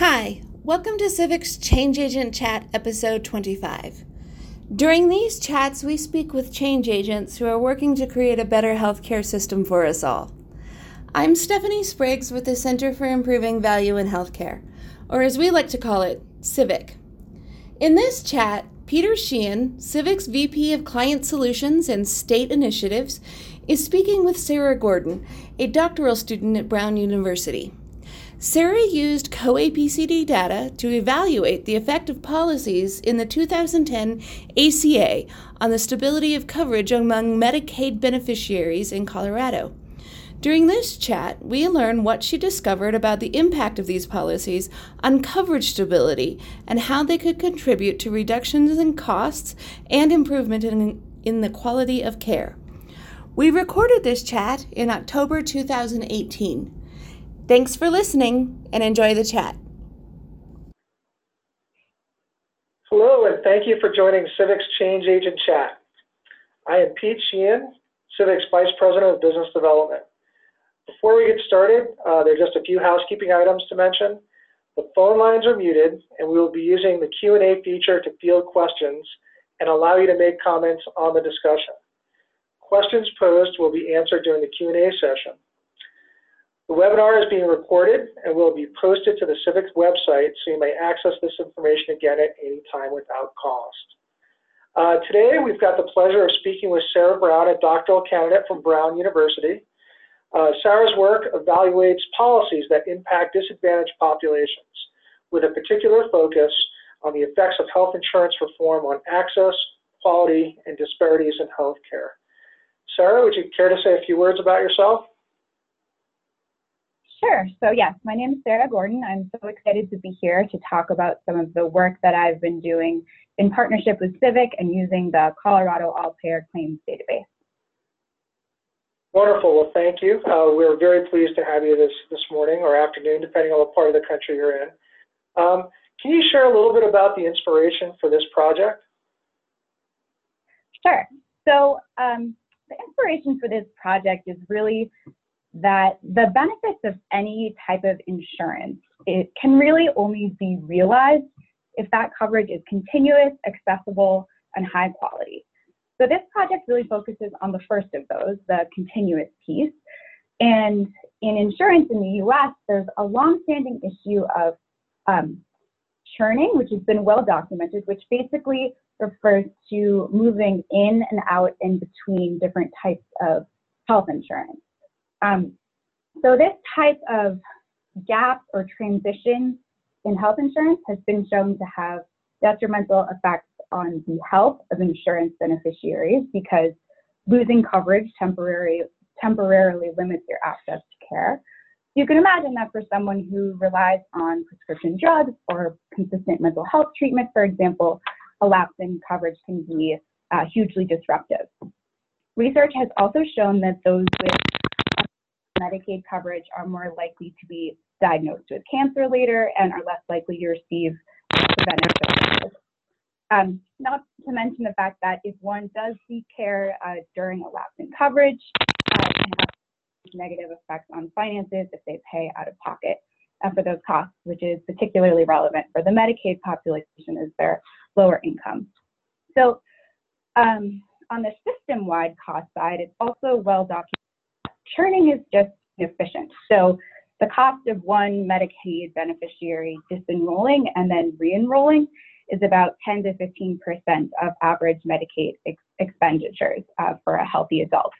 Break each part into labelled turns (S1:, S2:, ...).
S1: Hi, welcome to Civic's Change Agent Chat, episode 25. During these chats, we speak with change agents who are working to create a better healthcare system for us all. I'm Stephanie Spriggs with the Center for Improving Value in Healthcare, or as we like to call it, Civic. In this chat, Peter Sheehan, Civic's VP of Client Solutions and State Initiatives, is speaking with Sarah Gordon, a doctoral student at Brown University. Sarah used COAPCD data to evaluate the effect of policies in the 2010 ACA on the stability of coverage among Medicaid beneficiaries in Colorado. During this chat, we learn what she discovered about the impact of these policies on coverage stability and how they could contribute to reductions in costs and improvement in, in the quality of care. We recorded this chat in October 2018. Thanks for listening and enjoy the chat.
S2: Hello, and thank you for joining Civic's Change Agent Chat. I am Pete Sheehan, Civic's Vice President of Business Development. Before we get started, uh, there are just a few housekeeping items to mention. The phone lines are muted, and we will be using the Q&A feature to field questions and allow you to make comments on the discussion. Questions posed will be answered during the Q&A session. The webinar is being recorded and will be posted to the Civic website so you may access this information again at any time without cost. Uh, today, we've got the pleasure of speaking with Sarah Brown, a doctoral candidate from Brown University. Uh, Sarah's work evaluates policies that impact disadvantaged populations with a particular focus on the effects of health insurance reform on access, quality, and disparities in healthcare. Sarah, would you care to say a few words about yourself?
S3: Sure. So yes, my name is Sarah Gordon. I'm so excited to be here to talk about some of the work that I've been doing in partnership with Civic and using the Colorado All-Payer Claims database.
S2: Wonderful. Well, thank you. Uh, we're very pleased to have you this, this morning or afternoon, depending on what part of the country you're in. Um, can you share a little bit about the inspiration for this project?
S3: Sure. So um, the inspiration for this project is really that the benefits of any type of insurance it can really only be realized if that coverage is continuous, accessible, and high quality. So this project really focuses on the first of those, the continuous piece. And in insurance in the US, there's a long-standing issue of um, churning, which has been well documented, which basically refers to moving in and out in between different types of health insurance. Um, so this type of gap or transition in health insurance has been shown to have detrimental effects on the health of insurance beneficiaries because losing coverage temporarily temporarily limits your access to care. You can imagine that for someone who relies on prescription drugs or consistent mental health treatment, for example, a lapse in coverage can be uh, hugely disruptive. Research has also shown that those with Medicaid coverage are more likely to be diagnosed with cancer later and are less likely to receive preventive services. Um, not to mention the fact that if one does seek care uh, during a lapse in coverage, uh, it can have negative effects on finances if they pay out of pocket uh, for those costs, which is particularly relevant for the Medicaid population as they're lower income. So um, on the system-wide cost side, it's also well documented churning is just inefficient. So the cost of one Medicaid beneficiary disenrolling and then re-enrolling is about 10 to 15% of average Medicaid ex expenditures uh, for a healthy adult.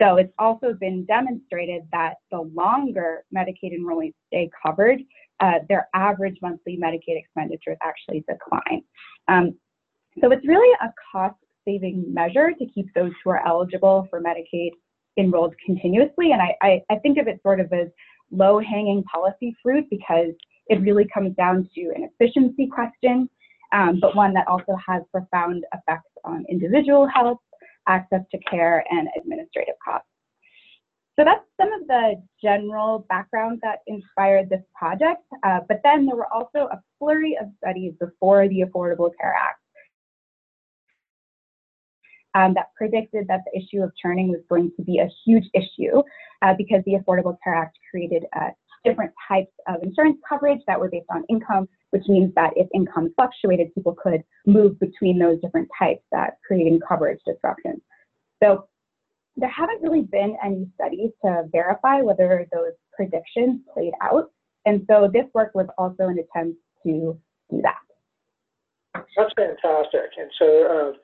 S3: So it's also been demonstrated that the longer Medicaid enrollees stay covered, uh, their average monthly Medicaid expenditures actually decline. Um, so it's really a cost saving measure to keep those who are eligible for Medicaid enrolled continuously. And I, I, I think of it sort of as low hanging policy fruit because it really comes down to an efficiency question, um, but one that also has profound effects on individual health, access to care, and administrative costs. So that's some of the general background that inspired this project. Uh, but then there were also a flurry of studies before the Affordable Care Act um, that predicted that the issue of churning was going to be a huge issue uh, because the Affordable Care Act created a different types of insurance coverage that were based on income, which means that if income fluctuated, people could move between those different types, that creating coverage disruptions. So there haven't really been any studies to verify whether those predictions played out. And so this work was also an attempt to do that.
S2: That's fantastic. And so uh,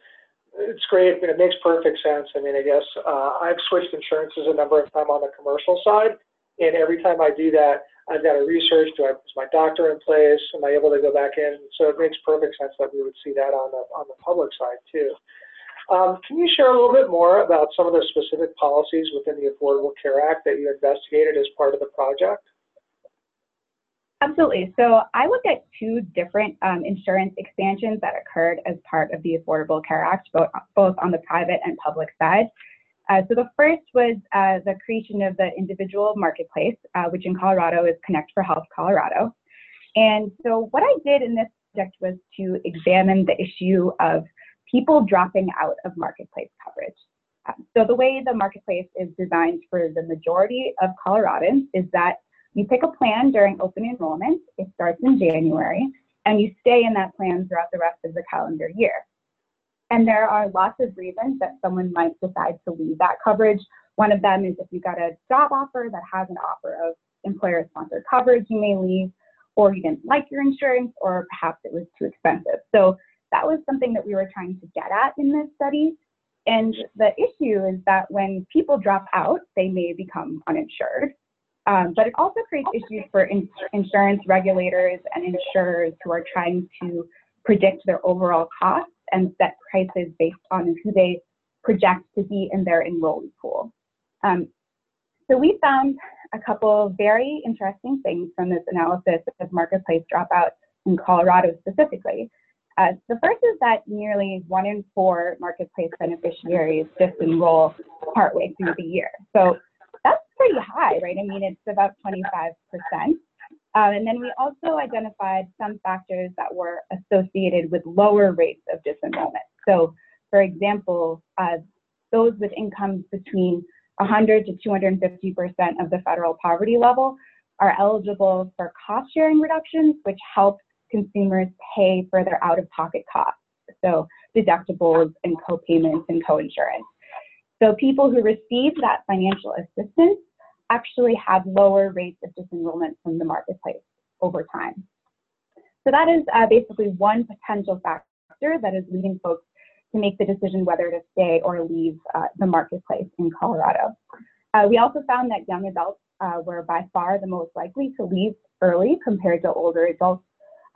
S2: it's great. And it makes perfect sense. I mean, I guess uh, I've switched insurances a number of times on the commercial side. And every time I do that, I've got to research, do I, is my doctor in place? Am I able to go back in? So it makes perfect sense that we would see that on the, on the public side too. Um, can you share a little bit more about some of the specific policies within the Affordable Care Act that you investigated as part of the project?
S3: Absolutely. So I looked at two different um, insurance expansions that occurred as part of the Affordable Care Act, both, both on the private and public side. Uh, so the first was uh, the creation of the individual marketplace, uh, which in Colorado is Connect for Health Colorado. And so what I did in this project was to examine the issue of people dropping out of marketplace coverage. Um, so the way the marketplace is designed for the majority of Coloradans is that you pick a plan during open enrollment, it starts in January, and you stay in that plan throughout the rest of the calendar year. And there are lots of reasons that someone might decide to leave that coverage. One of them is if you got a job offer that has an offer of employer sponsored coverage, you may leave, or you didn't like your insurance, or perhaps it was too expensive. So that was something that we were trying to get at in this study. And the issue is that when people drop out, they may become uninsured. Um, but it also creates issues for in insurance regulators and insurers who are trying to predict their overall costs and set prices based on who they project to be in their enrollee pool. Um, so we found a couple very interesting things from this analysis of marketplace dropout in Colorado specifically. Uh, the first is that nearly one in four marketplace beneficiaries disenroll partway through the year. So pretty high, right? I mean, it's about 25%. Um, and then we also identified some factors that were associated with lower rates of disenrollment. So, for example, uh, those with incomes between 100 to 250% of the federal poverty level are eligible for cost sharing reductions, which help consumers pay for their out of pocket costs. So, deductibles and co-payments and co-insurance. So people who receive that financial assistance actually have lower rates of disenrollment from the marketplace over time. So that is uh, basically one potential factor that is leading folks to make the decision whether to stay or leave uh, the marketplace in Colorado. Uh, we also found that young adults uh, were by far the most likely to leave early compared to older adults,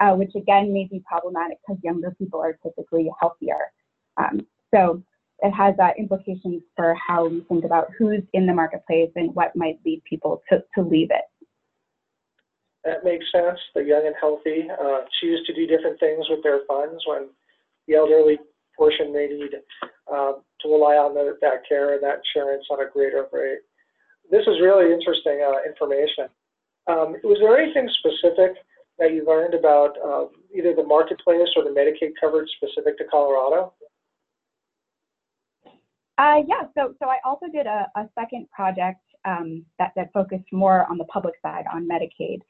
S3: uh, which again may be problematic because younger people are typically healthier. Um, so it has uh, implications for how we think about who's in the marketplace and what might lead people to, to leave it.
S2: That makes sense. The young and healthy uh, choose to do different things with their funds when the elderly portion may need uh, to rely on the, that care and that insurance on a greater rate. This is really interesting uh, information. Um, was there anything specific that you learned about uh, either the marketplace or the Medicaid coverage specific to Colorado?
S3: Uh, yeah, so so I also did a, a second project um, that that focused more on the public side on Medicaid.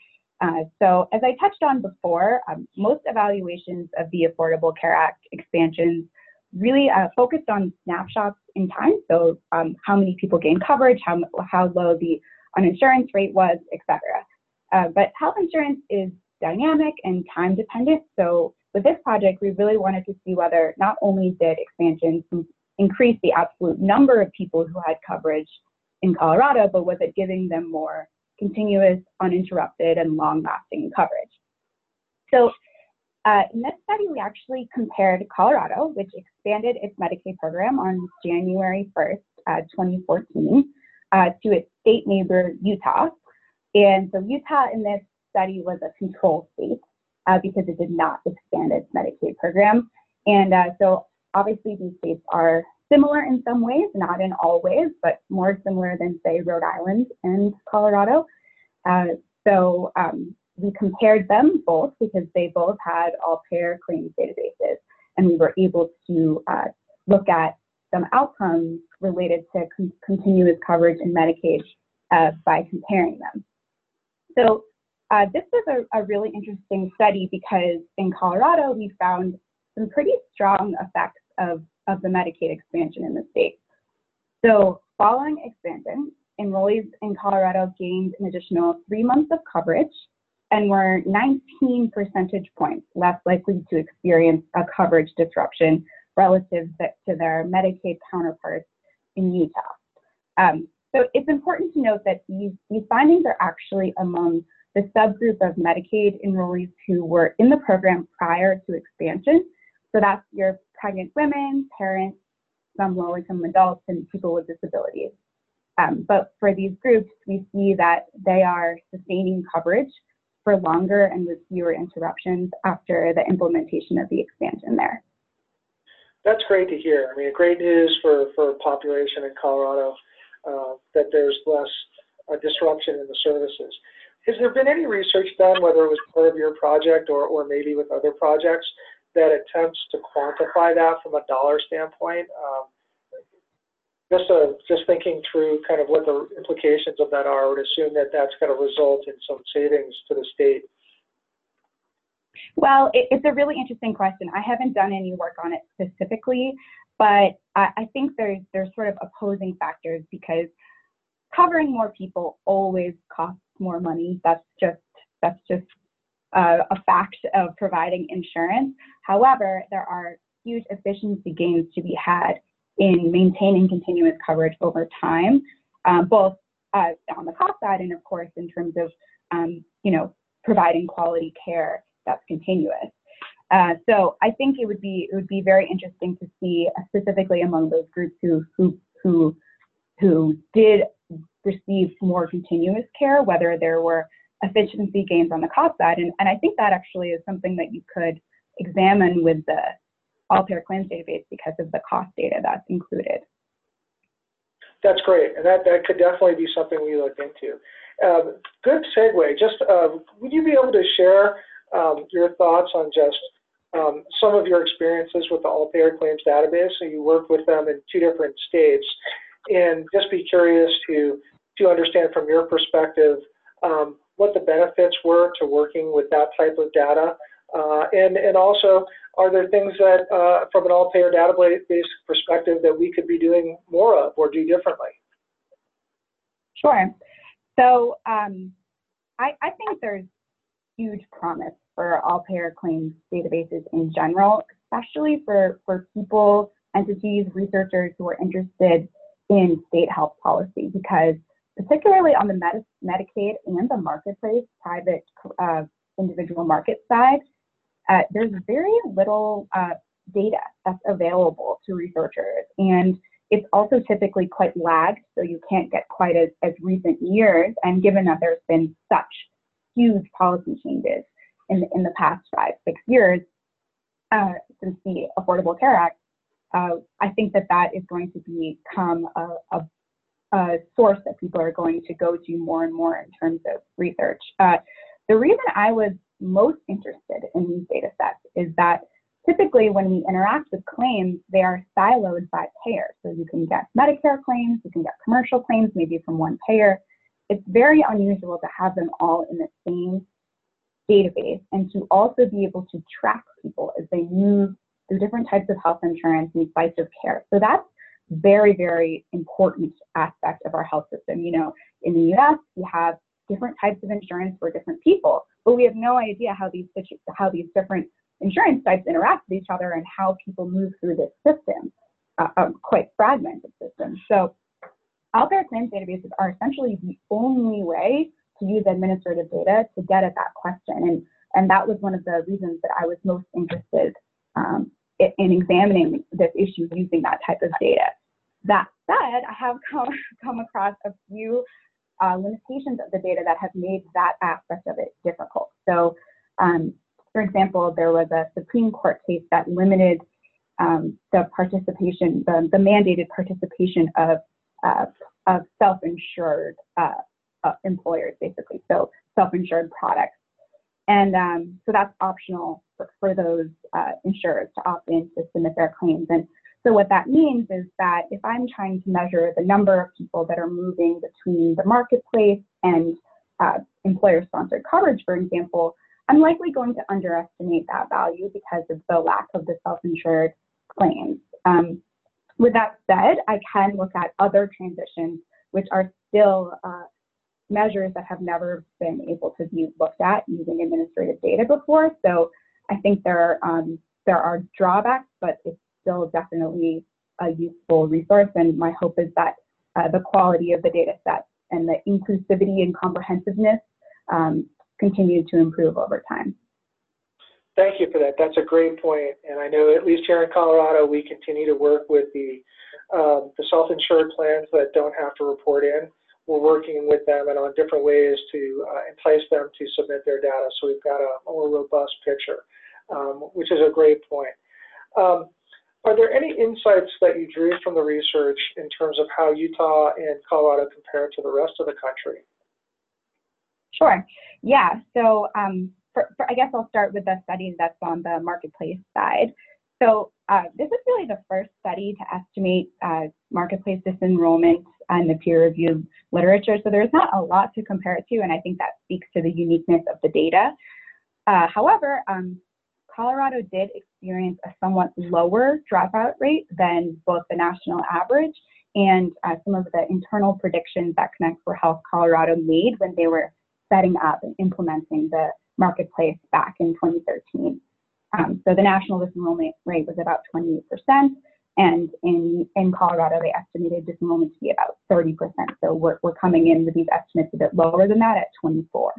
S3: Uh, so as I touched on before, um, most evaluations of the Affordable Care Act expansions really uh, focused on snapshots in time. So um, how many people gained coverage, how how low the uninsurance rate was, etc. Uh, but health insurance is dynamic and time dependent. So with this project, we really wanted to see whether not only did expansions increase the absolute number of people who had coverage in Colorado, but was it giving them more continuous, uninterrupted, and long lasting coverage? So, uh, in this study, we actually compared Colorado, which expanded its Medicaid program on January 1st, uh, 2014, uh, to its state neighbor, Utah. And so, Utah in this study was a control state uh, because it did not expand its Medicaid program. And uh, so Obviously, these states are similar in some ways, not in all ways, but more similar than, say, Rhode Island and Colorado. Uh, so um, we compared them both because they both had all payer claims databases, and we were able to uh, look at some outcomes related to con continuous coverage in Medicaid uh, by comparing them. So uh, this was a, a, really interesting study because in Colorado, we found some pretty strong effects of, of the Medicaid expansion in the state. So following expansion, enrollees in Colorado gained an additional three months of coverage and were 19 percentage points less likely to experience a coverage disruption relative to their Medicaid counterparts in Utah. Um, so it's important to note that these, these findings are actually among the subgroup of Medicaid enrollees who were in the program prior to expansion. So that's your pregnant women, parents, some low income adults, and people with disabilities. Um, but for these groups, we see that they are sustaining coverage for longer and with fewer interruptions after the implementation of the expansion there.
S2: That's great to hear. I mean, great news for, for population in Colorado uh, that there's less uh, disruption in the services. Has there been any research done, whether it was part of your project or, or maybe with other projects, that attempts to quantify that from a dollar standpoint? Um, just, uh, just thinking through kind of what the implications of that are, I would assume that that's going to result in some savings to the state.
S3: Well, it, it's a really interesting question. I haven't done any work on it specifically, but I, I think there's there's sort of opposing factors because covering more people always costs more money. That's just that's just uh, a fact of providing insurance. However, there are huge efficiency gains to be had in maintaining continuous coverage over time, um, both uh, on the cost side and of course in terms of um, you know providing quality care that's continuous. Uh, so I think it would be it would be very interesting to see uh, specifically among those groups who who who who did receive more continuous care, whether there were efficiency gains on the cost side, and, and I think that actually is something that you could examine with the all payer claims database because of the cost data that's included.
S2: That's great, and that, that could definitely be something we look into. Um, good segue. Just uh, would you be able to share um, your thoughts on just um, some of your experiences with the All Payer Claims database. So you work with them in two different states, and just be curious to to understand from your perspective um, what the benefits were to working with that type of data, uh, and and also are there things that uh, from an All Payer database perspective that we could be doing more of or do differently?
S3: Sure. So um, I, I think there's huge promise for all payer claims databases in general, especially for, for people, entities, researchers who are interested in state health policy, because particularly on the Medi- Medicaid and the marketplace, private uh, individual market side, uh, there's very little uh, data that's available to researchers. And it's also typically quite lagged, so you can't get quite as, as recent years. And given that there's been such huge policy changes in, in the past five, six years uh, since the Affordable Care Act, uh, I think that that is going to become a, a, a, source that people are going to go to more and more in terms of research. Uh, the reason I was most interested in these data sets is that typically when we interact with claims, they are siloed by payer. So you can get Medicare claims, you can get commercial claims, maybe from one payer, it's very unusual to have them all in the same database and to also be able to track people as they move through different types of health insurance and sites of care. So that's very, very important aspect of our health system. You know, in the US, we have different types of insurance for different people, but we have no idea how these how these different insurance types interact with each other and how people move through this system, uh, a quite fragmented system. So payer claims databases are essentially the only way to use administrative data to get at that question. And, and that was one of the reasons that I was most interested um, in examining this issue using that type of data. That said, I have come, come across a few uh, limitations of the data that have made that aspect of it difficult. So, um, for example, there was a Supreme Court case that limited um, the participation, the, the mandated participation of uh, of self-insured uh, uh, employers, basically, so self-insured products. And um, so that's optional for, for those uh, insurers to opt in to submit their claims. And so what that means is that if I'm trying to measure the number of people that are moving between the marketplace and uh, employer-sponsored coverage, for example, I'm likely going to underestimate that value because of the lack of the self-insured claims. Um, with that said, I can look at other transitions, which are still uh, measures that have never been able to be looked at using administrative data before. So I think there are, um, there are drawbacks, but it's still definitely a useful resource. And my hope is that uh, the quality of the data set and the inclusivity and comprehensiveness um, continue to improve over time.
S2: Thank you for that. That's a great point. And I know at least here in Colorado, we continue to work with the, um, the self-insured plans that don't have to report in. We're working with them and on different ways to uh, entice them to submit their data. So we've got a more robust picture, um, which is a great point. Are there any insights that you drew from the research in terms of how Utah and Colorado compare to the rest of the country?
S3: Sure. Yeah. So um, for, for, I guess I'll start with the study that's on the marketplace side. So uh, this is really the first study to estimate uh, marketplace disenrollment in the peer-reviewed literature. So there's not a lot to compare it to, and I think that speaks to the uniqueness of the data. Uh, however, um, Colorado did experience a somewhat lower dropout rate than both the national average and uh, some of the internal predictions that Connect for Health Colorado made when they were setting up and implementing the marketplace back in 2013. Um, so the national disenrollment rate was about 28%, and in, in Colorado, they estimated disenrollment to be about 30%. So we're, we're coming in with these estimates a bit lower than that at 24.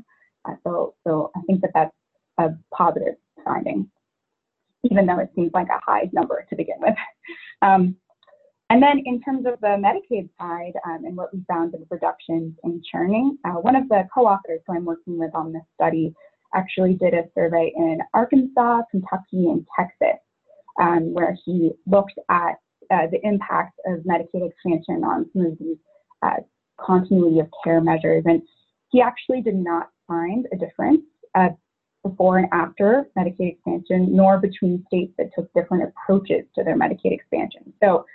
S3: Uh, so, so I think that that's a positive finding, even though it seems like a high number to begin with. Um, and then in terms of the Medicaid side um, and what we found in reductions in churning, uh, one of the co-authors who I'm working with on this study actually did a survey in Arkansas, Kentucky, and Texas, um, where he looked at uh, the impact of Medicaid expansion on some of these uh, continuity of care measures. And he actually did not find a difference uh, before and after Medicaid expansion, nor between states that took different approaches to their Medicaid expansion. So,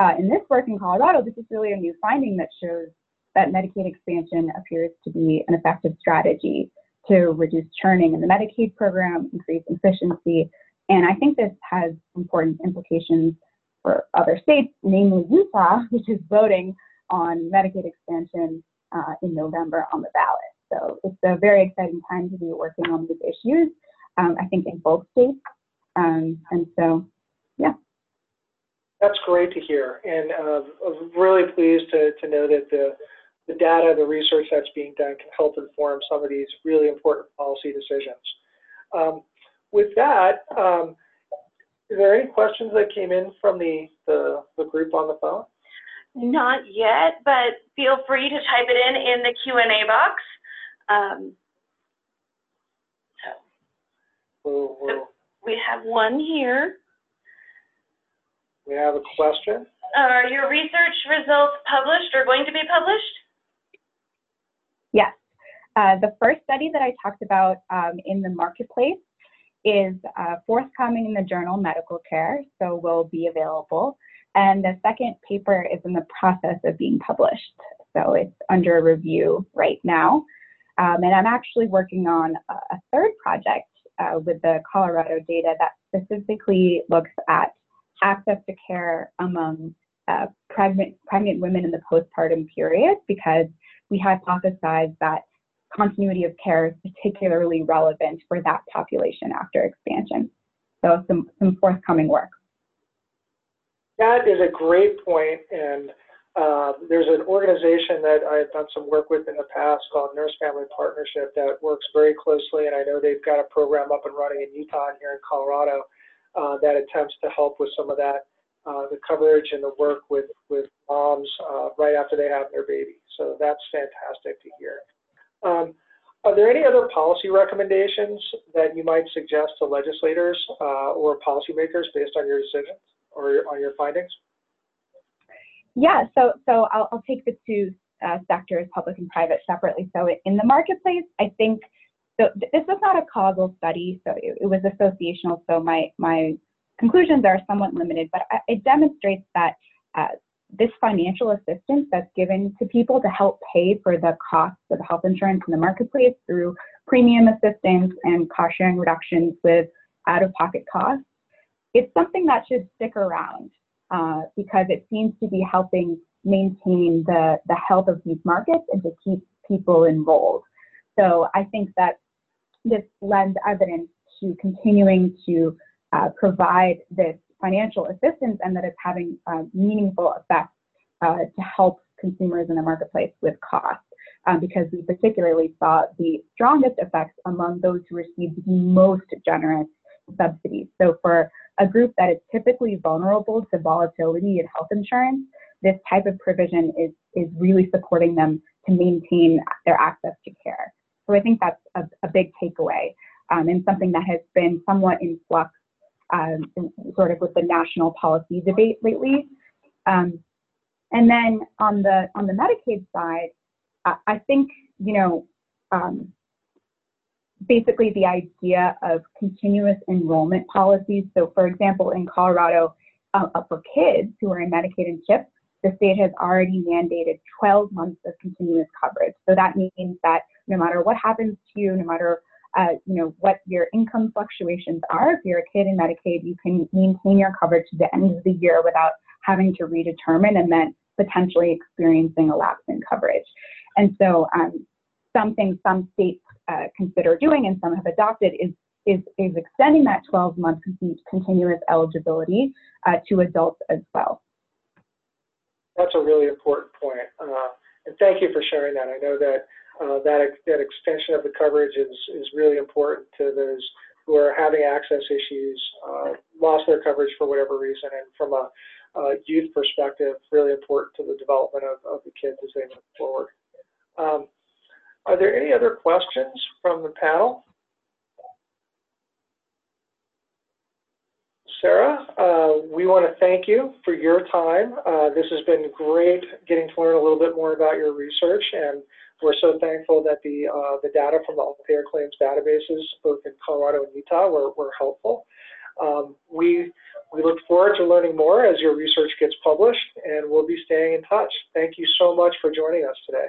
S3: uh, in this work in Colorado, this is really a new finding that shows that Medicaid expansion appears to be an effective strategy to reduce churning in the Medicaid program, increase efficiency, and I think this has important implications for other states, namely Utah, which is voting on Medicaid expansion uh, in November on the ballot. So it's a very exciting time to be working on these issues, um, I think in both states. Um, and so, yeah.
S2: That's great to hear. And uh, I'm really pleased to, to know that the, the data, the research that's being done can help inform some of these really important policy decisions. Um, with that, um, is there any questions that came in from the, the, the group on the phone?
S1: Not yet, but feel free to type it in in the Q&A box. Um, so,
S2: We'll, we'll,
S1: we have one here.
S2: we have a question.
S1: Are your research results published or going to be published?
S3: Yes. Uh, the first study that I talked about um, in the marketplace is uh, forthcoming in the journal Medical Care, so will be available. And the second paper is in the process of being published, so it's under review right now. Um, and I'm actually working on a, third project uh, with the Colorado data that specifically looks at access to care among uh, pregnant, pregnant women in the postpartum period because we hypothesize that continuity of care is particularly relevant for that population after expansion. So some, some forthcoming work.
S2: That is a great point, and uh, there's an organization that I've done some work with in the past called Nurse Family Partnership that works very closely, and I know they've got a program up and running in Utah and here in Colorado uh, that attempts to help with some of that, uh, the coverage and the work with, with moms uh, right after they have their baby. So that's fantastic to hear. Um, are there any other policy recommendations that you might suggest to legislators uh, or policymakers based on your decisions or on your findings?
S3: Yeah, so so I'll, I'll take the two uh, sectors, public and private, separately. So in the marketplace, I think so. This was not a causal study, so it, it was associational. So my my conclusions are somewhat limited, but it demonstrates that uh, this financial assistance that's given to people to help pay for the costs of health insurance in the marketplace through premium assistance and cost sharing reductions with out of pocket costs, it's something that should stick around uh, because it seems to be helping maintain the, the health of these markets and to keep people enrolled. So I think that this lends evidence to continuing to uh, provide this financial assistance and that it's having meaningful effects uh, to help consumers in the marketplace with cost. Um, because we particularly saw the strongest effects among those who received the most generous subsidies. So for a group that is typically vulnerable to volatility in health insurance, this type of provision is, is really supporting them to maintain their access to care. So I think that's a, a big takeaway um, and something that has been somewhat in flux um, sort of with the national policy debate lately. Um, and then on the on the Medicaid side, I, I think you know um, basically the idea of continuous enrollment policies. So, for example, in Colorado, uh, for kids who are in Medicaid and CHIP, the state has already mandated 12 months of continuous coverage. So that means that no matter what happens to you, no matter uh, you know what your income fluctuations are, if you're a kid in Medicaid, you can maintain your coverage to the end of the year without having to redetermine and then potentially experiencing a lapse in coverage. And so um, something some states uh, consider doing and some have adopted is is, is extending that 12 month continuous eligibility uh, to adults as well.
S2: That's a really important point. Uh, and thank you for sharing that. I know that uh, that that extension of the coverage is is really important to those who are having access issues, uh, lost their coverage for whatever reason, and from a, youth perspective, really important to the development of, of the kids as they move forward. Um, are there any other questions from the panel? Sarah, uh, we want to thank you for your time. Uh, this has been great getting to learn a little bit more about your research, and we're so thankful that the uh, the data from the all-payer claims databases, both in Colorado and Utah, were, were helpful. Um, we we look forward to learning more as your research gets published, and we'll be staying in touch. Thank you so much for joining us today.